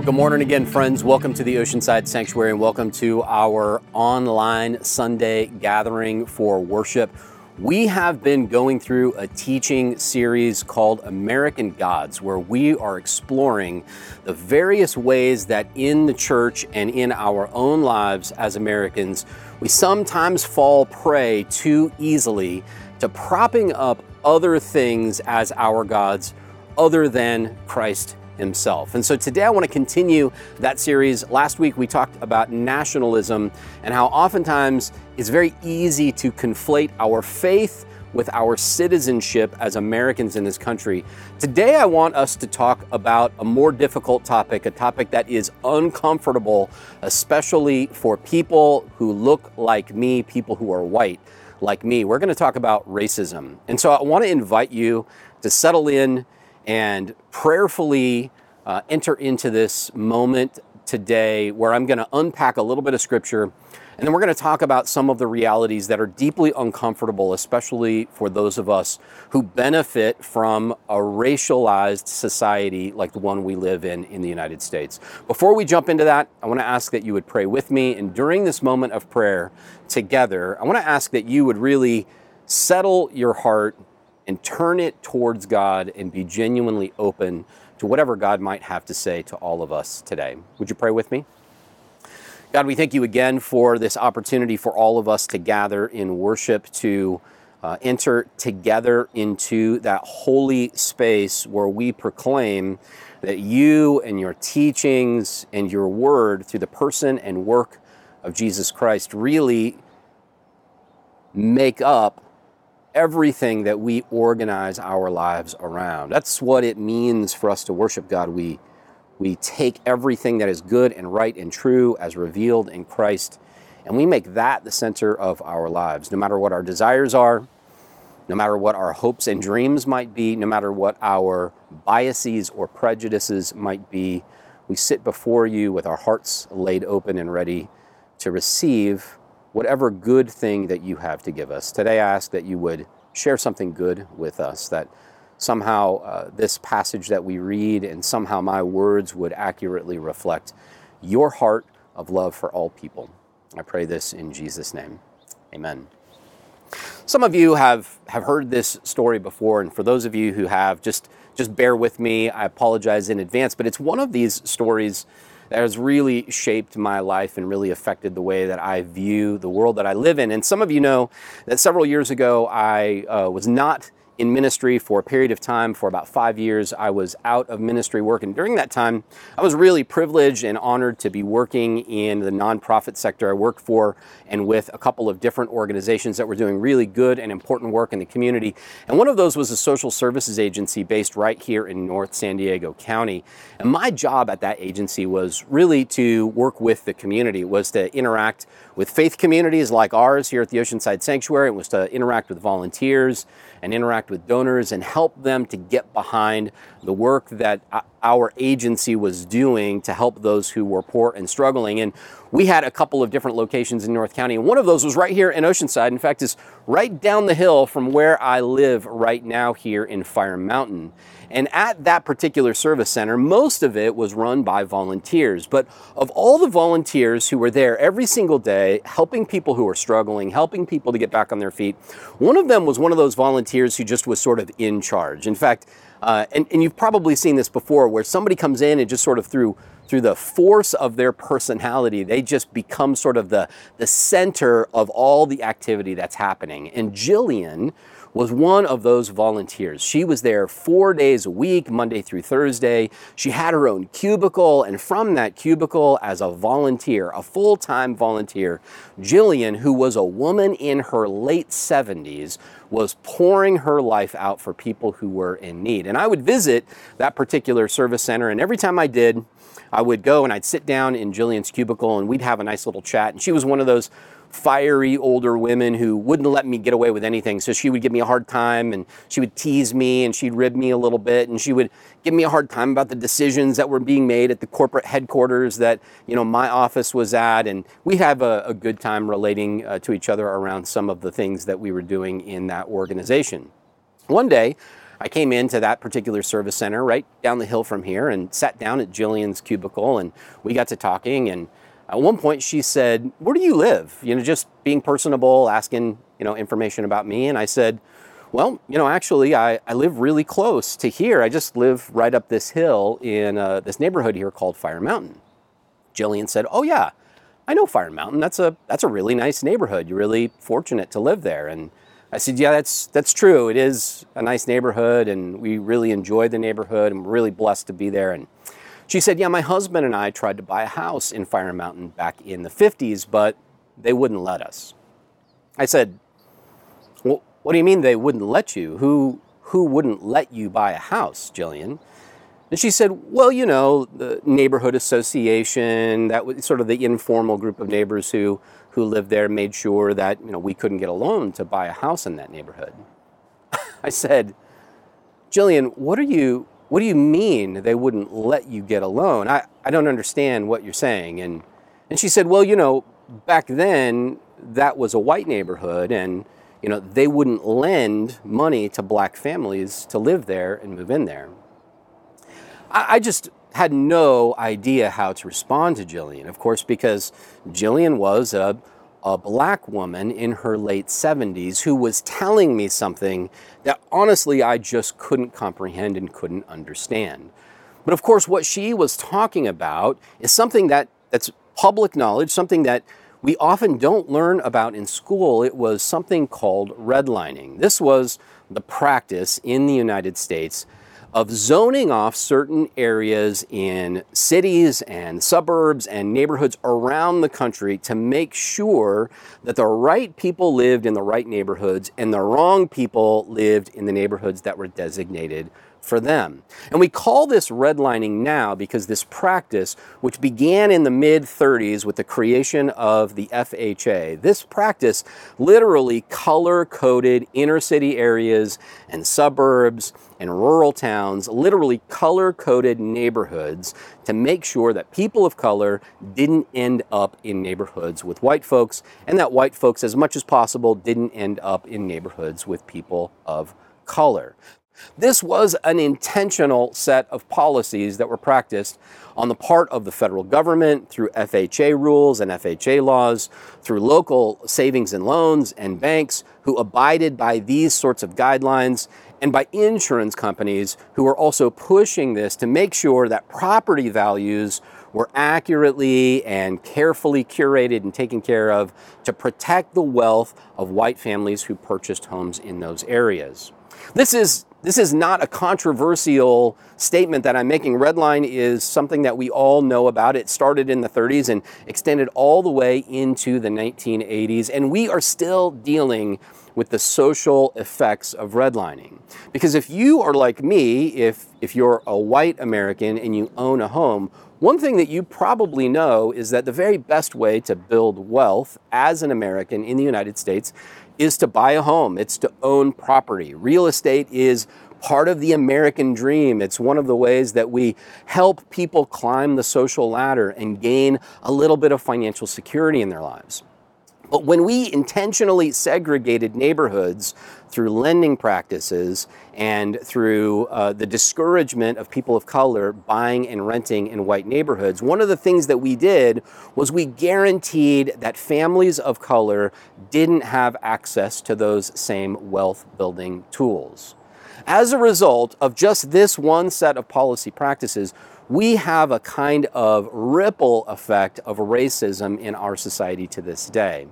Well, good morning again, friends. Welcome to the Oceanside Sanctuary and welcome to our online Sunday gathering for worship. We have been going through a teaching series called American Gods, where we are exploring the various ways that in the church and in our own lives as Americans, we sometimes fall prey too easily to propping up other things as our gods other than Christ himself. And so today I want to continue that series. Last week we talked about nationalism and how oftentimes it's very easy to conflate our faith with our citizenship as Americans in this country. Today, I want us to talk about a more difficult topic, a topic that is uncomfortable, especially for people who look like me, people who are white like me. We're going to talk about racism. And so I want to invite you to settle in and prayerfully uh, enter into this moment today where I'm going to unpack a little bit of scripture and then we're going to talk about some of the realities that are deeply uncomfortable, especially for those of us who benefit from a racialized society like the one we live in in the United States. Before we jump into that, I want to ask that you would pray with me. And during this moment of prayer together, I want to ask that you would really settle your heart and turn it towards God and be genuinely open to whatever God might have to say to all of us today. Would you pray with me? God, we thank you again for this opportunity for all of us to gather in worship, to uh, enter together into that holy space where we proclaim that you and your teachings and your word through the person and work of Jesus Christ really make up everything that we organize our lives around. That's what it means for us to worship God. We, we take everything that is good and right and true as revealed in Christ, and we make that the center of our lives. No matter what our desires are, no matter what our hopes and dreams might be, no matter what our biases or prejudices might be, we sit before you with our hearts laid open and ready to receive whatever good thing that you have to give us. Today, I ask that you would share something good with us, that somehow uh, this passage that we read and somehow my words would accurately reflect your heart of love for all people. I pray this in Jesus' name. Amen. Some of you have, have heard this story before, and for those of you who have, just, just bear with me. I apologize in advance, but it's one of these stories that has really shaped my life and really affected the way that I view the world that I live in. And some of you know that several years ago, I uh, was not in ministry for a period of time. For about five years, I was out of ministry work. And during that time, I was really privileged and honored to be working in the nonprofit sector. I worked for and with a couple of different organizations that were doing really good and important work in the community. And one of those was a social services agency based right here in North San Diego County. And my job at that agency was really to work with the community, it was to interact with faith communities like ours here at the Oceanside Sanctuary, it was to interact with volunteers and interact with donors and help them to get behind the work that uh, our agency was doing to help those who were poor and struggling. And we had a couple of different locations in North County, and one of those was right here in Oceanside. In fact, it's right down the hill from where I live right now here in Fire Mountain. And at that particular service center, most of it was run by volunteers. But of all the volunteers who were there every single day, helping people who were struggling, helping people to get back on their feet, one of them was one of those volunteers who just was sort of in charge. In fact, uh, and, and you've probably seen this before where somebody comes in and just sort of through through the force of their personality, they just become sort of the, the center of all the activity that's happening. And Jillian was one of those volunteers. She was there four days a week, Monday through Thursday. She had her own cubicle, and from that cubicle, as a volunteer, a full time volunteer, Jillian, who was a woman in her late 70s, was pouring her life out for people who were in need. And I would visit that particular service center, and every time I did, I would go and I'd sit down in Jillian's cubicle and we'd have a nice little chat. And she was one of those fiery older women who wouldn't let me get away with anything. So she would give me a hard time and she would tease me and she'd rib me a little bit and she would give me a hard time about the decisions that were being made at the corporate headquarters that, you know, my office was at. And we have a, a good time relating uh, to each other around some of the things that we were doing in that organization. One day, I came into that particular service center right down the hill from here and sat down at Jillian's cubicle and we got to talking and at one point she said, "Where do you live?" You know, just being personable, asking, you know, information about me and I said, "Well, you know, actually I, I live really close to here. I just live right up this hill in uh, this neighborhood here called Fire Mountain." Jillian said, "Oh yeah, I know Fire Mountain. That's a that's a really nice neighborhood. You're really fortunate to live there." And I said, "Yeah, that's that's true. It is a nice neighborhood, and we really enjoy the neighborhood, and we're really blessed to be there." And she said, "Yeah, my husband and I tried to buy a house in Fire Mountain back in the '50s, but they wouldn't let us." I said, "Well, what do you mean they wouldn't let you? Who who wouldn't let you buy a house, Jillian?" And she said, Well, you know, the neighborhood association, that was sort of the informal group of neighbors who, who lived there, made sure that, you know, we couldn't get a loan to buy a house in that neighborhood. I said, Jillian, what are you what do you mean they wouldn't let you get a loan? I, I don't understand what you're saying. And and she said, Well, you know, back then that was a white neighborhood and you know, they wouldn't lend money to black families to live there and move in there. I, I just had no idea how to respond to Jillian, of course, because Jillian was a, a black woman in her late 70s who was telling me something that honestly I just couldn't comprehend and couldn't understand. But of course, what she was talking about is something that, that's public knowledge, something that we often don't learn about in school. It was something called redlining. This was the practice in the United States of zoning off certain areas in cities and suburbs and neighborhoods around the country to make sure that the right people lived in the right neighborhoods and the wrong people lived in the neighborhoods that were designated for them. And we call this redlining now because this practice, which began in the mid 30s with the creation of the FHA, this practice literally color coded inner city areas and suburbs and rural towns, literally color coded neighborhoods to make sure that people of color didn't end up in neighborhoods with white folks and that white folks, as much as possible, didn't end up in neighborhoods with people of color. This was an intentional set of policies that were practiced on the part of the federal government through FHA rules and FHA laws, through local savings and loans and banks who abided by these sorts of guidelines, and by insurance companies who were also pushing this to make sure that property values were accurately and carefully curated and taken care of to protect the wealth of white families who purchased homes in those areas. This is this is not a controversial statement that I'm making. Redline is something that we all know about. It started in the 30s and extended all the way into the 1980s, and we are still dealing with the social effects of redlining. Because if you are like me, if, if you're a white American and you own a home, one thing that you probably know is that the very best way to build wealth as an American in the United States is to buy a home, it's to own property. Real estate is part of the American dream. It's one of the ways that we help people climb the social ladder and gain a little bit of financial security in their lives. But when we intentionally segregated neighborhoods through lending practices and through uh, the discouragement of people of color buying and renting in white neighborhoods, one of the things that we did was we guaranteed that families of color didn't have access to those same wealth building tools. As a result of just this one set of policy practices, we have a kind of ripple effect of racism in our society to this day.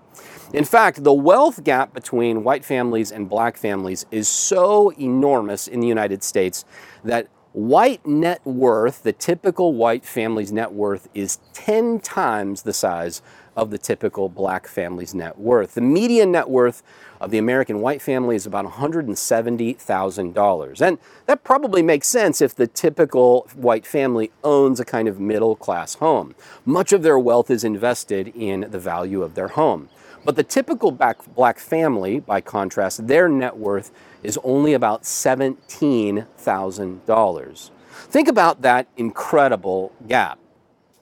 In fact, the wealth gap between white families and black families is so enormous in the United States that white net worth, the typical white family's net worth, is 10 times the size of the typical black family's net worth. The median net worth of the American white family is about $170,000. And that probably makes sense if the typical white family owns a kind of middle class home. Much of their wealth is invested in the value of their home. But the typical black family, by contrast, their net worth is only about $17,000. Think about that incredible gap.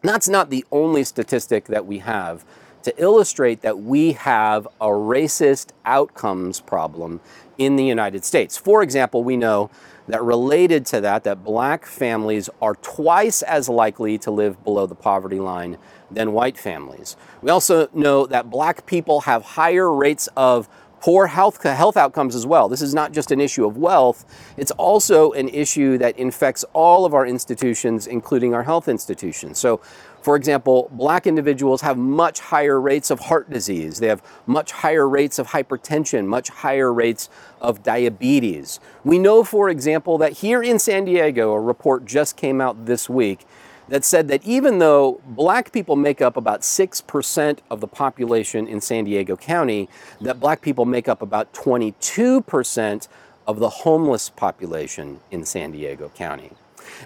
That's not the only statistic that we have to illustrate that we have a racist outcomes problem in the United States. For example, we know that related to that, that black families are twice as likely to live below the poverty line than white families. We also know that black people have higher rates of poor health, health outcomes as well. This is not just an issue of wealth, it's also an issue that infects all of our institutions, including our health institutions. So, for example, black individuals have much higher rates of heart disease. They have much higher rates of hypertension, much higher rates of diabetes. We know, for example, that here in San Diego, a report just came out this week that said that even though black people make up about 6% of the population in San Diego County, that black people make up about 22% of the homeless population in San Diego County.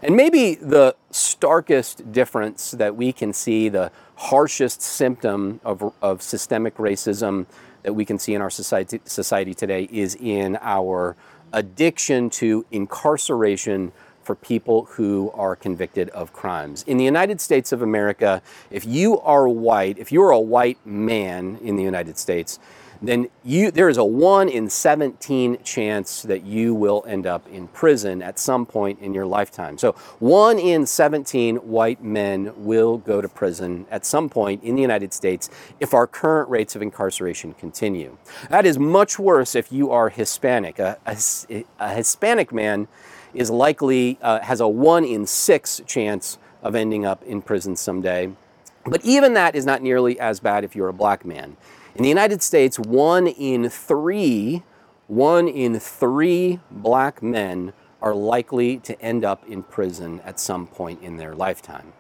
And maybe the starkest difference that we can see, the harshest symptom of, of systemic racism that we can see in our society, society today, is in our addiction to incarceration for people who are convicted of crimes. In the United States of America, if you are white, if you're a white man in the United States, then you, there is a 1 in 17 chance that you will end up in prison at some point in your lifetime. So 1 in 17 white men will go to prison at some point in the United States if our current rates of incarceration continue. That is much worse if you are Hispanic. A, a, a Hispanic man is likely, uh, has a 1 in 6 chance of ending up in prison someday. But even that is not nearly as bad if you're a black man. In the United States, one in three, one in three black men are likely to end up in prison at some point in their lifetime.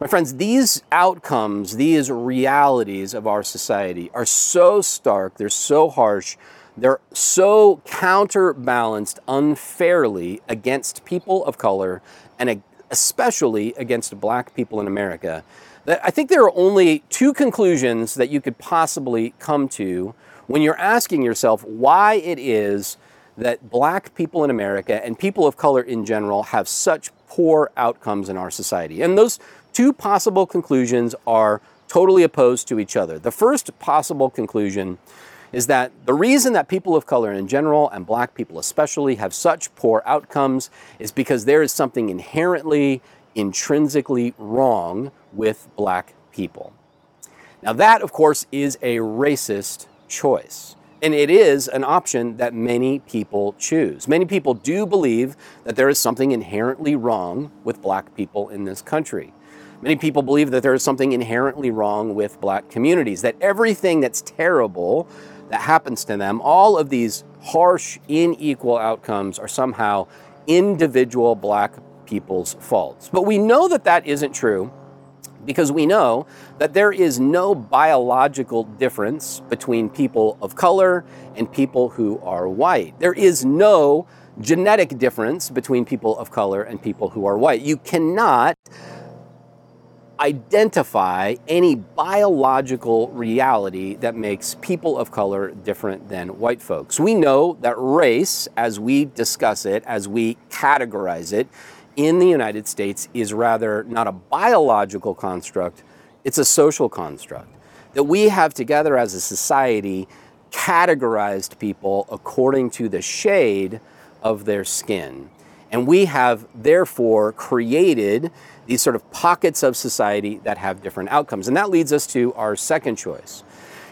My friends, these outcomes, these realities of our society are so stark, they're so harsh, they're so counterbalanced unfairly against people of color and especially against black people in America that I think there are only two conclusions that you could possibly come to when you're asking yourself why it is that black people in America and people of color in general have such poor outcomes in our society. And those two possible conclusions are totally opposed to each other. The first possible conclusion is that the reason that people of color in general and black people especially have such poor outcomes is because there is something inherently intrinsically wrong with black people. Now, that, of course, is a racist choice. And it is an option that many people choose. Many people do believe that there is something inherently wrong with black people in this country. Many people believe that there is something inherently wrong with black communities, that everything that's terrible that happens to them, all of these harsh, unequal outcomes are somehow individual black people's faults. But we know that that isn't true because we know that there is no biological difference between people of color and people who are white. There is no genetic difference between people of color and people who are white. You cannot identify any biological reality that makes people of color different than white folks. We know that race, as we discuss it, as we categorize it, in the United States is rather not a biological construct, it's a social construct. That we have together as a society categorized people according to the shade of their skin. And we have therefore created these sort of pockets of society that have different outcomes. And that leads us to our second choice.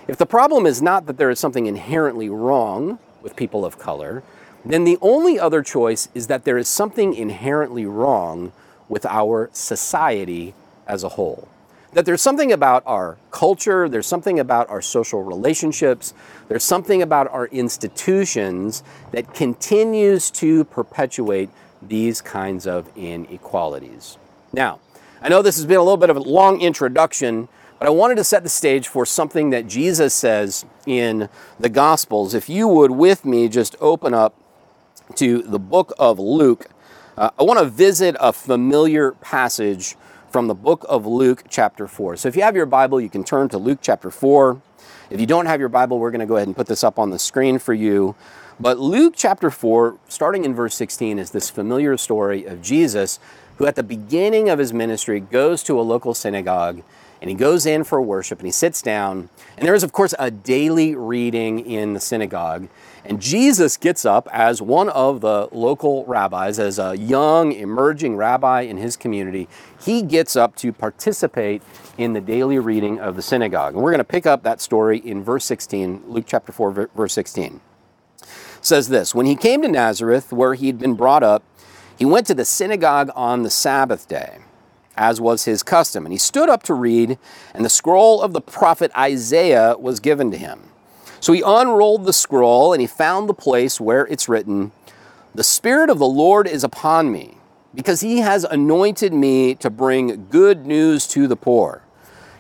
If the problem is not that there is something inherently wrong with people of color, then the only other choice is that there is something inherently wrong with our society as a whole. That there's something about our culture, there's something about our social relationships, there's something about our institutions that continues to perpetuate these kinds of inequalities. Now, I know this has been a little bit of a long introduction, but I wanted to set the stage for something that Jesus says in the Gospels. If you would, with me, just open up to the book of Luke, uh, I want to visit a familiar passage from the book of Luke, chapter 4. So if you have your Bible, you can turn to Luke chapter 4. If you don't have your Bible, we're going to go ahead and put this up on the screen for you. But Luke chapter 4, starting in verse 16, is this familiar story of Jesus who, at the beginning of his ministry, goes to a local synagogue and he goes in for worship and he sits down. And there is, of course, a daily reading in the synagogue. And Jesus gets up as one of the local rabbis, as a young, emerging rabbi in his community. He gets up to participate in the daily reading of the synagogue. And we're going to pick up that story in verse 16, Luke chapter 4, verse 16. Says this When he came to Nazareth, where he'd been brought up, he went to the synagogue on the Sabbath day as was his custom. And he stood up to read, and the scroll of the prophet Isaiah was given to him. So he unrolled the scroll, and he found the place where it's written, The Spirit of the Lord is upon me, because he has anointed me to bring good news to the poor.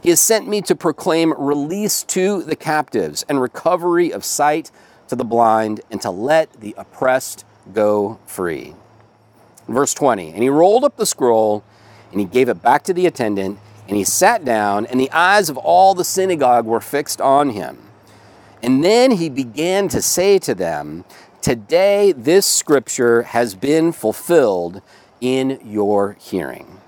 He has sent me to proclaim release to the captives and recovery of sight to the blind, and to let the oppressed go free. Verse 20 And he rolled up the scroll and he gave it back to the attendant, and he sat down, and the eyes of all the synagogue were fixed on him. And then he began to say to them, Today this scripture has been fulfilled in your hearing.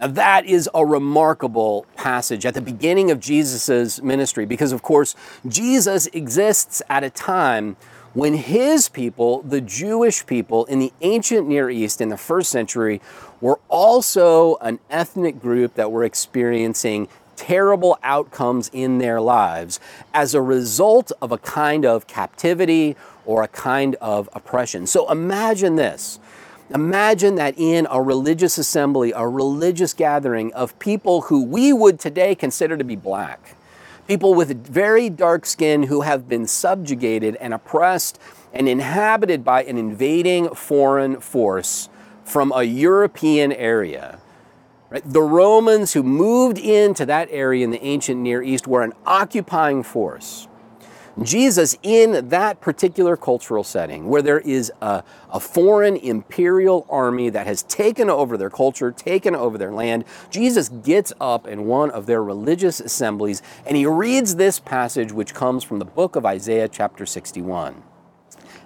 Now, that is a remarkable passage at the beginning of Jesus' ministry because, of course, Jesus exists at a time when his people, the Jewish people in the ancient Near East in the first century, were also an ethnic group that were experiencing terrible outcomes in their lives as a result of a kind of captivity or a kind of oppression. So imagine this. Imagine that in a religious assembly, a religious gathering of people who we would today consider to be black people with very dark skin who have been subjugated and oppressed and inhabited by an invading foreign force from a European area. Right? The Romans who moved into that area in the ancient Near East were an occupying force. Jesus, in that particular cultural setting, where there is a, a, foreign imperial army that has taken over their culture, taken over their land, Jesus gets up in one of their religious assemblies and he reads this passage, which comes from the book of Isaiah, chapter 61.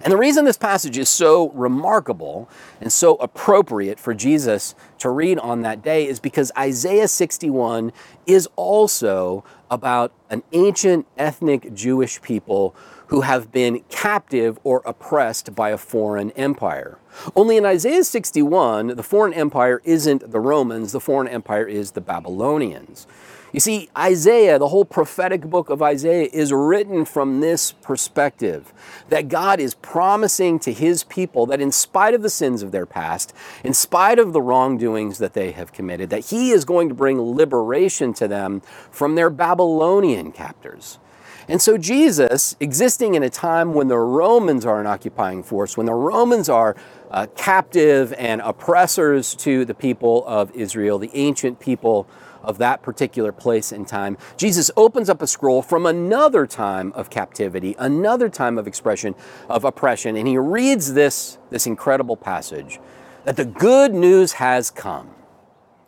And the reason this passage is so remarkable and so appropriate for Jesus to read on that day is because Isaiah 61 is also about an ancient ethnic Jewish people who have been captive or oppressed by a foreign empire. Only in Isaiah 61, the foreign empire isn't the Romans, the foreign empire is the Babylonians. You see, Isaiah, the whole prophetic book of Isaiah, is written from this perspective that God is promising to his people that in spite of the sins of their past, in spite of the wrongdoings that they have committed, that he is going to bring liberation to them from their Babylonian captors. And so, Jesus, existing in a time when the Romans are an occupying force, when the Romans are uh, captive and oppressors to the people of Israel, the ancient people of that particular place and time, Jesus opens up a scroll from another time of captivity, another time of expression of oppression, and he reads this, this incredible passage that the good news has come.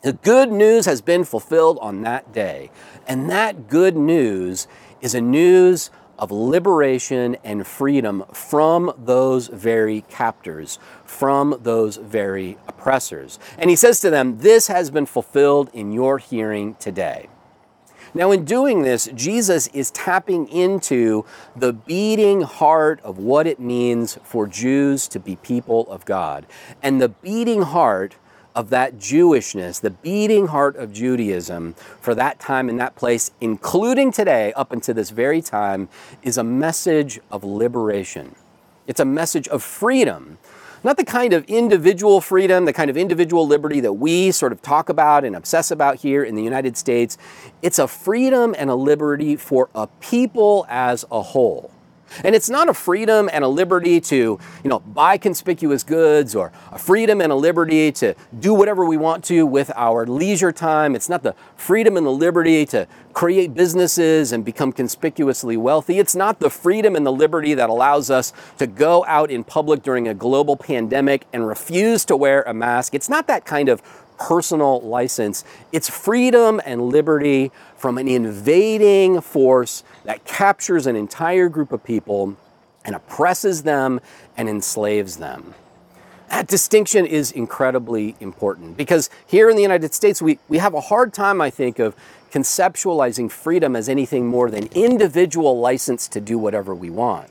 The good news has been fulfilled on that day. And that good news is a news of liberation and freedom from those very captors, from those very oppressors. And he says to them, This has been fulfilled in your hearing today. Now, in doing this, Jesus is tapping into the beating heart of what it means for Jews to be people of God. And the beating heart of that Jewishness, the beating heart of Judaism for that time and that place, including today, up until this very time, is a message of liberation. It's a message of freedom. Not the kind of individual freedom, the kind of individual liberty that we sort of talk about and obsess about here in the United States. It's a freedom and a liberty for a people as a whole. And it's not a freedom and a liberty to, you know, buy conspicuous goods or a freedom and a liberty to do whatever we want to with our leisure time. It's not the freedom and the liberty to create businesses and become conspicuously wealthy. It's not the freedom and the liberty that allows us to go out in public during a global pandemic and refuse to wear a mask. It's not that kind of personal license. It's freedom and liberty from an invading force that captures an entire group of people and oppresses them and enslaves them. That distinction is incredibly important because here in the United States, we, we have a hard time, I think, of conceptualizing freedom as anything more than individual license to do whatever we want.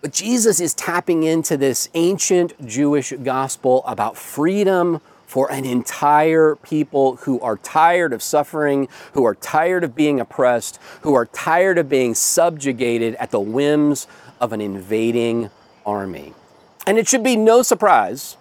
But Jesus is tapping into this ancient Jewish gospel about freedom for an entire people who are tired of suffering, who are tired of being oppressed, who are tired of being subjugated at the whims of an invading army. And it should be no surprise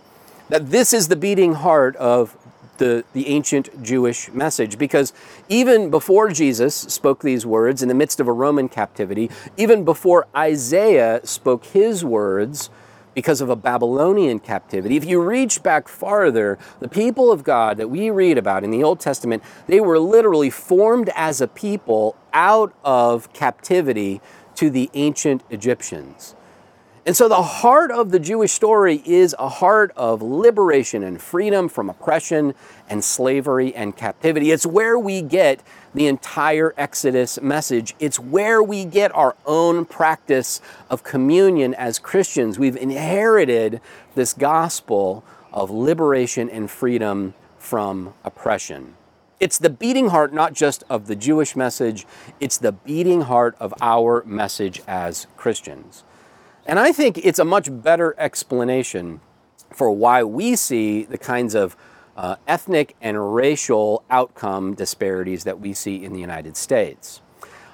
that this is the beating heart of the, the ancient Jewish message because even before Jesus spoke these words in the midst of a Roman captivity, even before Isaiah spoke his words because of a Babylonian captivity, if you reach back farther, the people of God that we read about in the Old Testament, they were literally formed as a people out of captivity to the ancient Egyptians. And so the heart of the Jewish story is a heart of liberation and freedom from oppression and slavery and captivity. It's where we get the entire Exodus message. It's where we get our own practice of communion as Christians. We've inherited this gospel of liberation and freedom from oppression. It's the beating heart not just of the Jewish message, it's the beating heart of our message as Christians. And I think it's a much better explanation for why we see the kinds of uh, ethnic and racial outcome disparities that we see in the United States.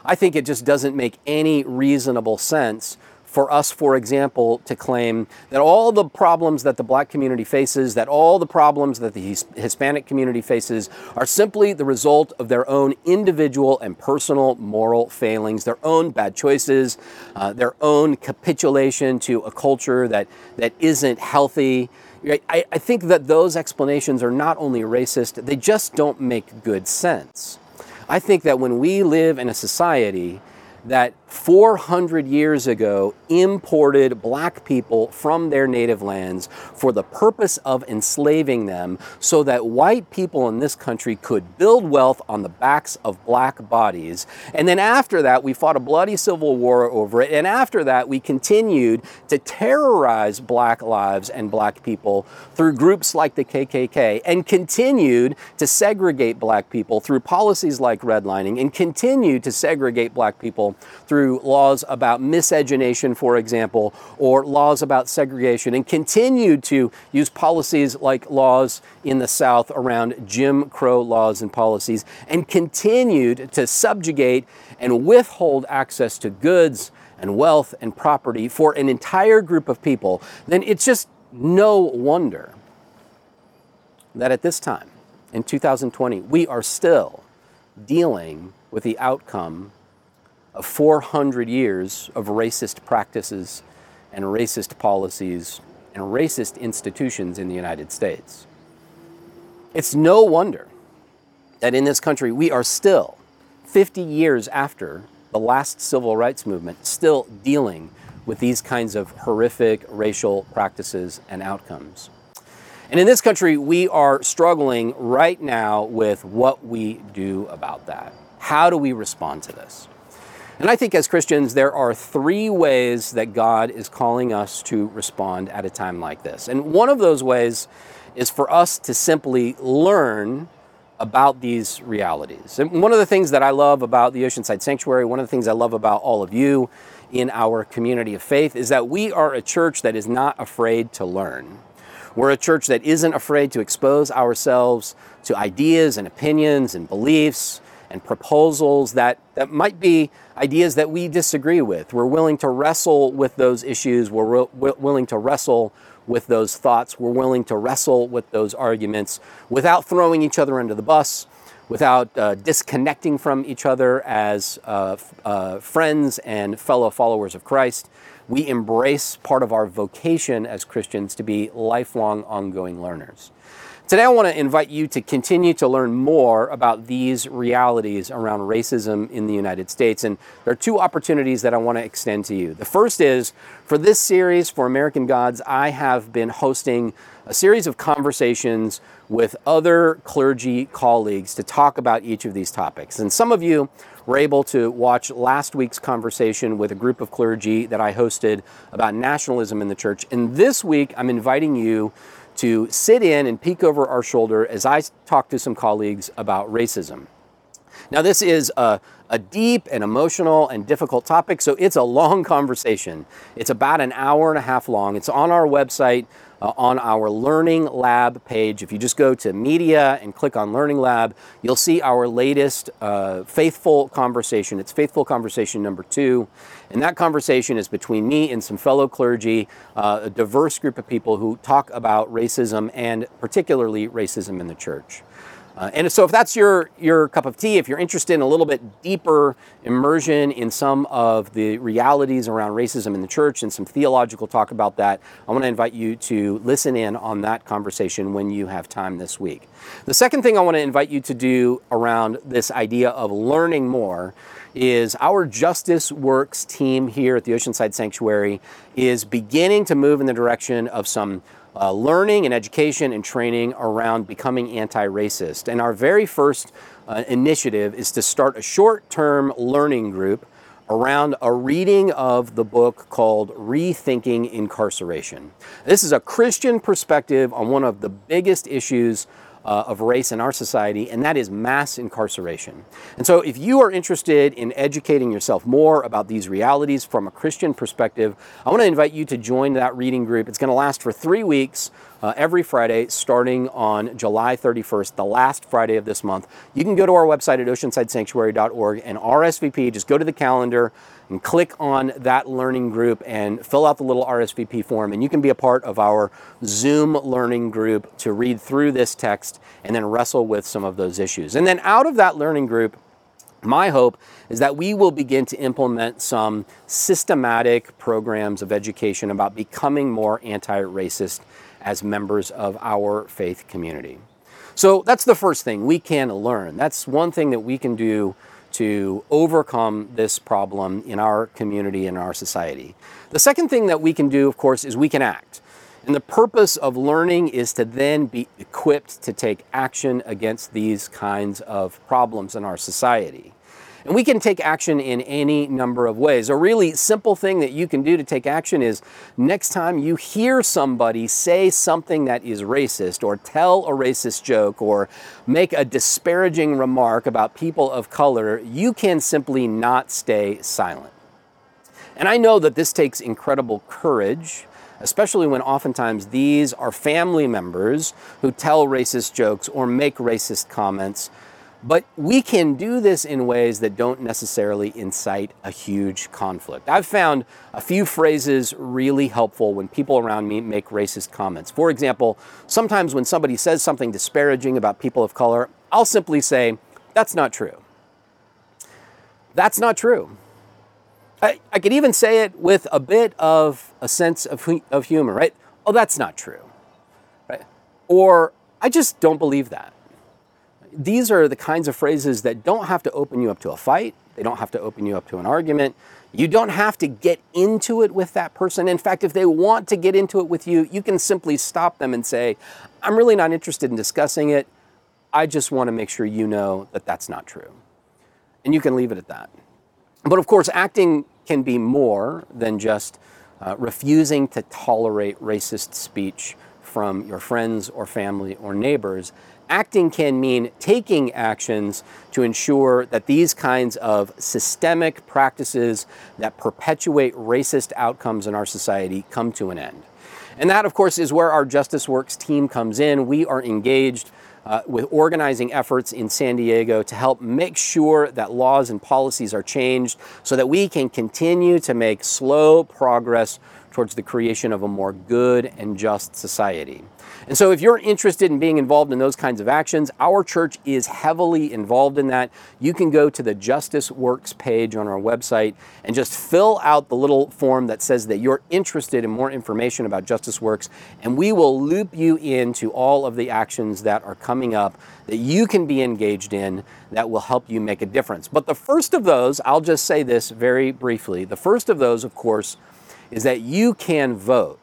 I think it just doesn't make any reasonable sense for us, for example, to claim that all the problems that the black community faces, that all the problems that the Hispanic community faces, are simply the result of their own individual and personal moral failings, their own bad choices, uh, their own capitulation to a culture that, that isn't healthy. I, I think that those explanations are not only racist, they just don't make good sense. I think that when we live in a society that 400 years ago imported black people from their native lands for the purpose of enslaving them so that white people in this country could build wealth on the backs of black bodies. And then after that, we fought a bloody civil war over it. And after that, we continued to terrorize black lives and black people through groups like the KKK and continued to segregate black people through policies like redlining and continued to segregate black people through laws about miscegenation, for example, or laws about segregation, and continued to use policies like laws in the South around Jim Crow laws and policies, and continued to subjugate and withhold access to goods and wealth and property for an entire group of people, then it's just no wonder that at this time, in 2020, we are still dealing with the outcome of 400 years of racist practices and racist policies and racist institutions in the United States. It's no wonder that in this country we are still, 50 years after the last civil rights movement, still dealing with these kinds of horrific racial practices and outcomes. And in this country, we are struggling right now with what we do about that. How do we respond to this? And I think as Christians, there are three ways that God is calling us to respond at a time like this. And one of those ways is for us to simply learn about these realities. And one of the things that I love about the Oceanside Sanctuary, one of the things I love about all of you in our community of faith, is that we are a church that is not afraid to learn. We're a church that isn't afraid to expose ourselves to ideas and opinions and beliefs and proposals that, that might be ideas that we disagree with. We're willing to wrestle with those issues. We're re- willing to wrestle with those thoughts. We're willing to wrestle with those arguments without throwing each other under the bus, without uh, disconnecting from each other as uh, uh, friends and fellow followers of Christ. We embrace part of our vocation as Christians to be lifelong, ongoing learners. Today, I want to invite you to continue to learn more about these realities around racism in the United States. And there are two opportunities that I want to extend to you. The first is for this series for American Gods, I have been hosting a series of conversations with other clergy colleagues to talk about each of these topics. And some of you were able to watch last week's conversation with a group of clergy that I hosted about nationalism in the church. And this week, I'm inviting you to sit in and peek over our shoulder as I talk to some colleagues about racism. Now, this is a, a, deep and emotional and difficult topic, so it's a long conversation. It's about an hour and a half long. It's on our website, uh, on our Learning Lab page. If you just go to media and click on Learning Lab, you'll see our latest uh, Faithful Conversation. It's Faithful Conversation number two. And that conversation is between me and some fellow clergy, uh, a diverse group of people who talk about racism and particularly racism in the church. Uh, and so, if that's your, your cup of tea, if you're interested in a little bit deeper immersion in some of the realities around racism in the church and some theological talk about that, I want to invite you to listen in on that conversation when you have time this week. The second thing I want to invite you to do around this idea of learning more is our Justice Works team here at the Oceanside Sanctuary is beginning to move in the direction of some uh, learning and education and training around becoming anti racist. And our very first uh, initiative is to start a short term learning group around a reading of the book called Rethinking Incarceration. This is a Christian perspective on one of the biggest issues uh, of race in our society, and that is mass incarceration. And so, if you are interested in educating yourself more about these realities from a Christian perspective, I want to invite you to join that reading group. It's going to last for three weeks. Uh, every Friday, starting on July 31st, the last Friday of this month. You can go to our website at oceansidesanctuary.org and RSVP. Just go to the calendar, and click on that learning group and fill out the little RSVP form. And you can be a part of our Zoom learning group to read through this text and then wrestle with some of those issues. And then out of that learning group, my hope is that we will begin to implement some systematic programs of education about becoming more anti racist as members of our faith community. So that's the first thing we can learn. That's one thing that we can do to overcome this problem in our community and our society. The second thing that we can do, of course, is we can act. And the purpose of learning is to then be equipped to take action against these kinds of problems in our society. And we can take action in any number of ways. A really simple thing that you can do to take action is next time you hear somebody say something that is racist, or tell a racist joke, or make a disparaging remark about people of color, you can simply not stay silent. And I know that this takes incredible courage especially when oftentimes these are family members who tell racist jokes or make racist comments but we can do this in ways that don't necessarily incite a huge conflict. I've found a few phrases really helpful when people around me make racist comments. For example, sometimes when somebody says something disparaging about people of color, I'll simply say, That's not true. That's not true. I, I could even say it with a bit of a sense of, of humor, right? Oh, that's not true. Right? Or, I just don't believe that these are the kinds of phrases that don't have to open you up to a fight. They don't have to open you up to an argument. You don't have to get into it with that person. In fact, if they want to get into it with you, you can simply stop them and say, I'm really not interested in discussing it. I just want to make sure you know that that's not true. And you can leave it at that. But of course, acting can be more than just uh, refusing to tolerate racist speech from your friends or family or neighbors acting can mean taking actions to ensure that these kinds of systemic practices that perpetuate racist outcomes in our society come to an end. And that, of course, is where our Justice Works team comes in. We are engaged uh, with organizing efforts in San Diego to help make sure that laws and policies are changed so that we can continue to make slow progress towards the creation of a more good and just society. And so, if you're interested in being involved in those kinds of actions, our church is heavily involved in that. You can go to the Justice Works page on our website and just fill out the little form that says that you're interested in more information about Justice Works, and we will loop you into all of the actions that are coming up that you can be engaged in that will help you make a difference. But the first of those, I'll just say this very briefly the first of those, of course, is that you can vote.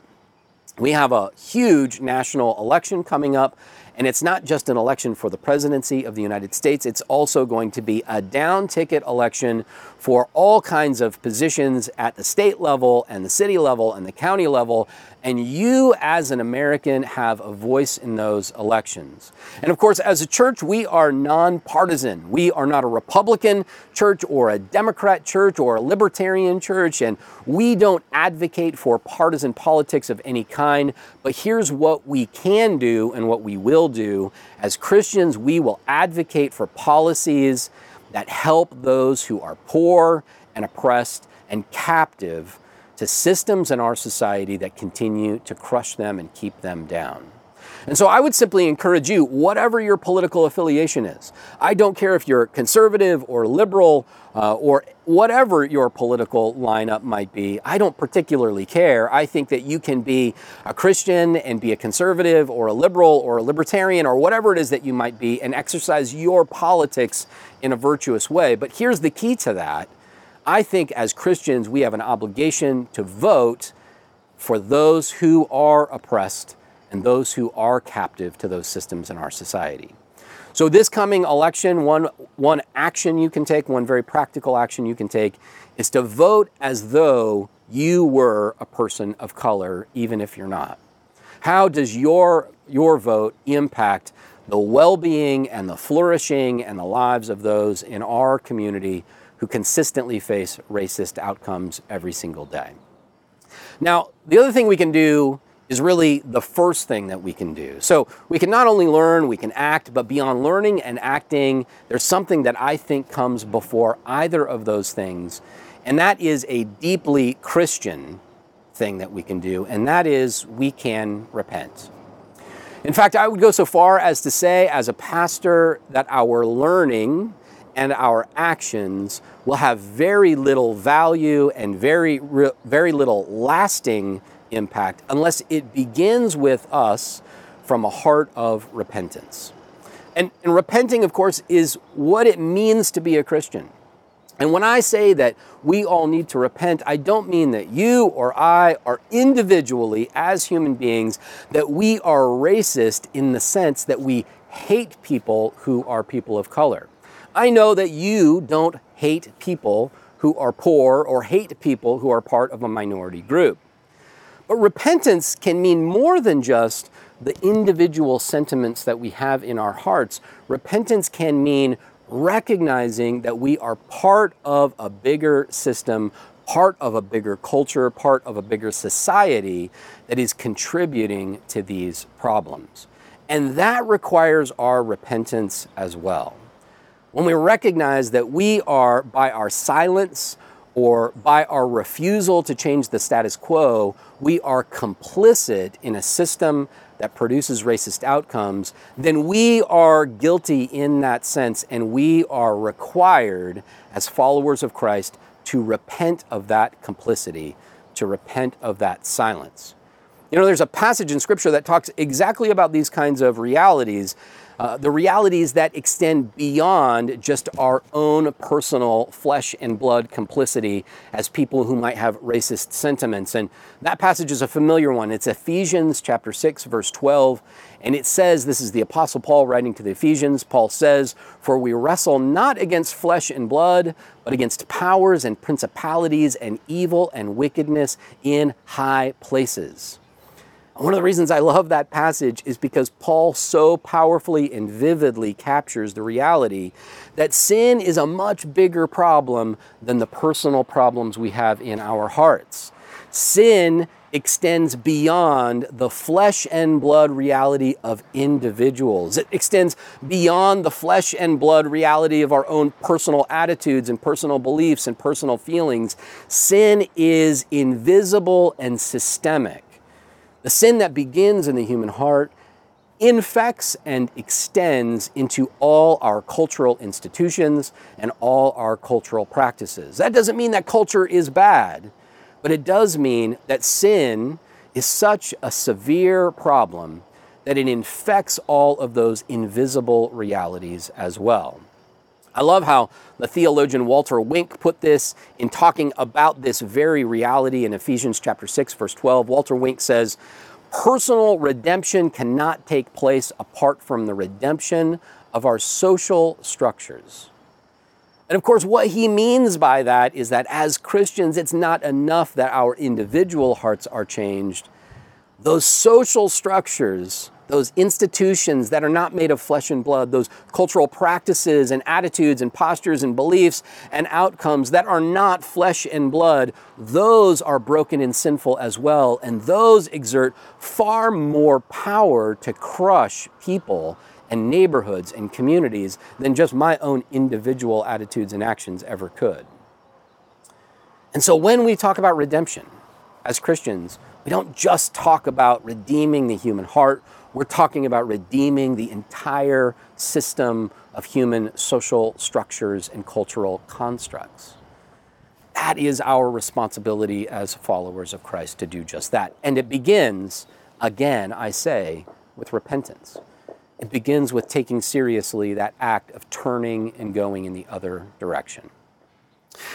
We have a huge national election coming up, and it's not just an election for the presidency of the United States, it's also going to be a down ticket election for all kinds of positions at the state level and the city level and the county level. And you, as an American, have a voice in those elections. And of course, as a church, we are nonpartisan. We are not a Republican church or a Democrat church or a libertarian church, and we don't advocate for partisan politics of any kind. But here's what we can do and what we will do. As Christians, we will advocate for policies that help those who are poor and oppressed and captive to systems in our society that continue to crush them and keep them down. And so I would simply encourage you, whatever your political affiliation is, I don't care if you're conservative or liberal uh, or whatever your political lineup might be, I don't particularly care. I think that you can be a Christian and be a conservative or a liberal or a libertarian or whatever it is that you might be and exercise your politics in a virtuous way. But here's the key to that I think as Christians, we have an obligation to vote for those who are oppressed and those who are captive to those systems in our society. So, this coming election, one, one action you can take, one very practical action you can take, is to vote as though you were a person of color, even if you're not. How does your, your vote impact the well being and the flourishing and the lives of those in our community who consistently face racist outcomes every single day. Now, the other thing we can do is really the first thing that we can do. So we can not only learn, we can act, but beyond learning and acting, there's something that I think comes before either of those things, and that is a deeply Christian thing that we can do, and that is we can repent. In fact, I would go so far as to say, as a pastor, that our learning and our actions will have very little value and very, very little lasting impact unless it begins with us from a heart of repentance. And, and repenting, of course, is what it means to be a Christian. And when I say that we all need to repent, I don't mean that you or I are individually, as human beings, that we are racist in the sense that we hate people who are people of color. I know that you don't hate people who are poor or hate people who are part of a minority group. But repentance can mean more than just the individual sentiments that we have in our hearts. Repentance can mean recognizing that we are part of a bigger system, part of a bigger culture, part of a bigger society that is contributing to these problems. And that requires our repentance as well when we recognize that we are, by our silence or by our refusal to change the status quo, we are complicit in a system that produces racist outcomes, then we are guilty in that sense, and we are required as followers of Christ to repent of that complicity, to repent of that silence. You know, there's a passage in Scripture that talks exactly about these kinds of realities uh, the realities that extend beyond just our own personal flesh and blood complicity as people who might have racist sentiments. And that passage is a familiar one. It's Ephesians chapter 6, verse 12. And it says, this is the Apostle Paul writing to the Ephesians. Paul says, For we wrestle not against flesh and blood, but against powers and principalities and evil and wickedness in high places. One of the reasons I love that passage is because Paul so powerfully and vividly captures the reality that sin is a much bigger problem than the personal problems we have in our hearts. Sin extends beyond the flesh and blood reality of individuals. It extends beyond the flesh and blood reality of our own personal attitudes and personal beliefs and personal feelings. Sin is invisible and systemic. The sin that begins in the human heart infects and extends into all our cultural institutions and all our cultural practices. That doesn't mean that culture is bad. But it does mean that sin is such a severe problem that it infects all of those invisible realities as well. I love how the theologian Walter Wink put this in talking about this very reality in Ephesians chapter 6 verse 12. Walter Wink says, "Personal redemption cannot take place apart from the redemption of our social structures." And of course, what he means by that is that as Christians, it's not enough that our individual hearts are changed. Those social structures, those institutions that are not made of flesh and blood, those cultural practices and attitudes and postures and beliefs and outcomes that are not flesh and blood, those are broken and sinful as well. And those exert far more power to crush people and neighborhoods and communities than just my own individual attitudes and actions ever could. And so when we talk about redemption as Christians, we don't just talk about redeeming the human heart, we're talking about redeeming the entire system of human social structures and cultural constructs. That is our responsibility as followers of Christ to do just that. And it begins, again, I say, with repentance. It begins with taking seriously that act of turning and going in the other direction.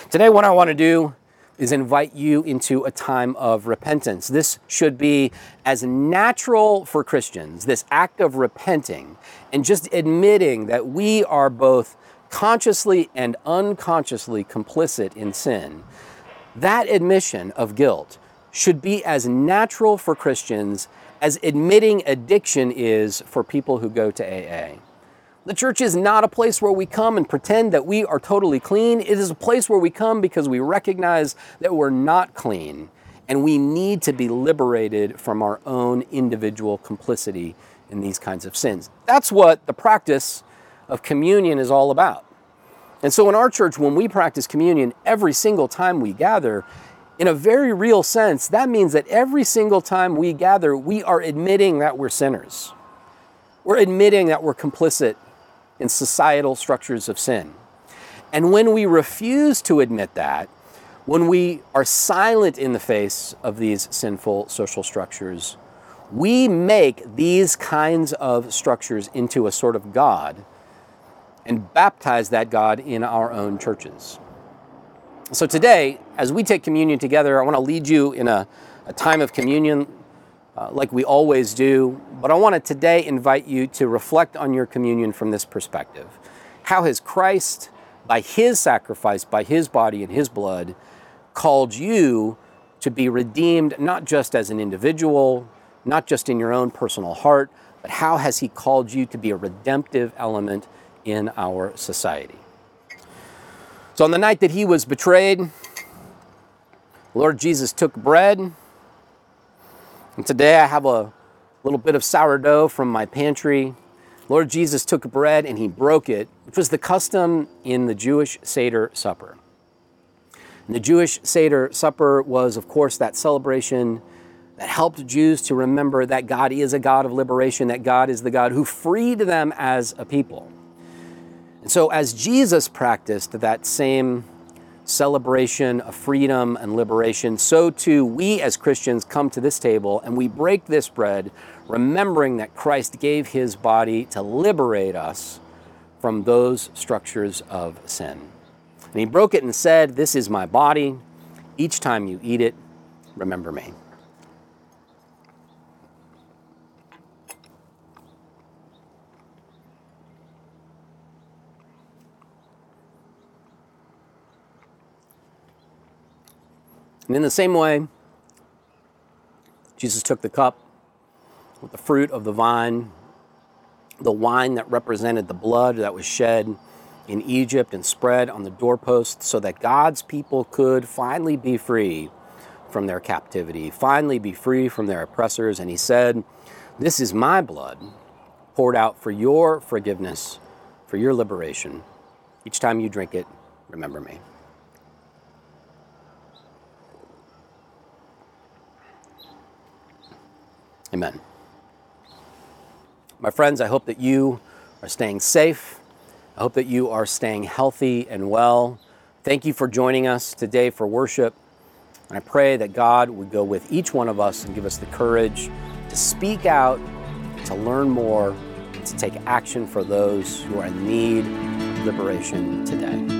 Today, what I want to do is invite you into a time of repentance. This should be as natural for Christians, this act of repenting and just admitting that we are both consciously and unconsciously complicit in sin. That admission of guilt should be as natural for Christians as admitting addiction is for people who go to AA. The church is not a place where we come and pretend that we are totally clean. It is a place where we come because we recognize that we're not clean and we need to be liberated from our own individual complicity in these kinds of sins. That's what the practice of communion is all about. And so in our church, when we practice communion, every single time we gather, in a very real sense, that means that every single time we gather, we are admitting that we're sinners. We're admitting that we're complicit in societal structures of sin. And when we refuse to admit that, when we are silent in the face of these sinful social structures, we make these kinds of structures into a sort of God and baptize that God in our own churches. So today, as we take communion together, I want to lead you in a, a time of communion uh, like we always do, but I want to today invite you to reflect on your communion from this perspective. How has Christ, by his sacrifice, by his body and his blood, called you to be redeemed not just as an individual, not just in your own personal heart, but how has he called you to be a redemptive element in our society? So on the night that he was betrayed, Lord Jesus took bread. And today I have a little bit of sourdough from my pantry. Lord Jesus took bread and he broke it, which was the custom in the Jewish Seder supper. And the Jewish Seder supper was, of course, that celebration that helped Jews to remember that God is a God of liberation, that God is the God who freed them as a people. And so, as Jesus practiced that same celebration of freedom and liberation, so too we as Christians come to this table and we break this bread, remembering that Christ gave his body to liberate us from those structures of sin. And he broke it and said, This is my body. Each time you eat it, remember me. And in the same way, Jesus took the cup with the fruit of the vine, the wine that represented the blood that was shed in Egypt and spread on the doorposts so that God's people could finally be free from their captivity, finally be free from their oppressors. And he said, This is my blood poured out for your forgiveness, for your liberation. Each time you drink it, remember me. Amen. My friends, I hope that you are staying safe. I hope that you are staying healthy and well. Thank you for joining us today for worship. And I pray that God would go with each one of us and give us the courage to speak out, to learn more, to take action for those who are in need of liberation today.